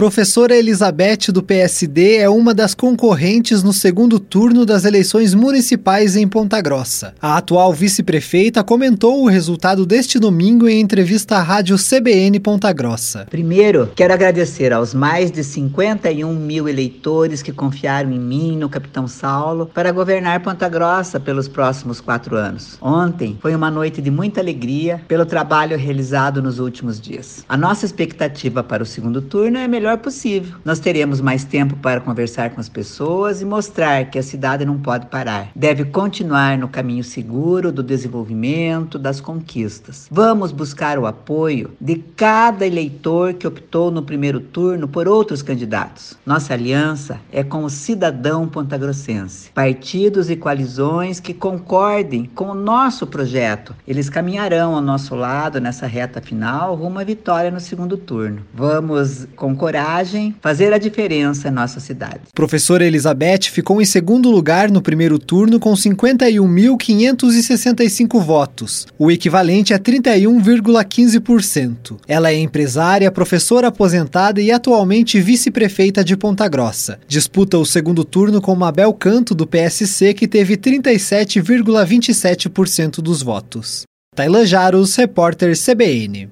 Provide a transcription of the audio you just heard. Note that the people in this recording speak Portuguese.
Professora Elizabeth do PSD é uma das concorrentes no segundo turno das eleições municipais em Ponta Grossa. A atual vice-prefeita comentou o resultado deste domingo em entrevista à rádio CBN Ponta Grossa. Primeiro, quero agradecer aos mais de 51 mil eleitores que confiaram em mim, no Capitão Saulo, para governar Ponta Grossa pelos próximos quatro anos. Ontem foi uma noite de muita alegria pelo trabalho realizado nos últimos dias. A nossa expectativa para o segundo turno é melhor melhor possível. Nós teremos mais tempo para conversar com as pessoas e mostrar que a cidade não pode parar. Deve continuar no caminho seguro do desenvolvimento, das conquistas. Vamos buscar o apoio de cada eleitor que optou no primeiro turno por outros candidatos. Nossa aliança é com o cidadão pontagrossense. Partidos e coalizões que concordem com o nosso projeto. Eles caminharão ao nosso lado nessa reta final rumo à vitória no segundo turno. Vamos concorrer coragem, fazer a diferença em nossa cidade. Professora Elizabeth ficou em segundo lugar no primeiro turno com 51.565 votos, o equivalente a 31,15%. Ela é empresária, professora aposentada e atualmente vice-prefeita de Ponta Grossa. Disputa o segundo turno com Mabel Canto, do PSC, que teve 37,27% dos votos. Tailan Jaros, repórter CBN.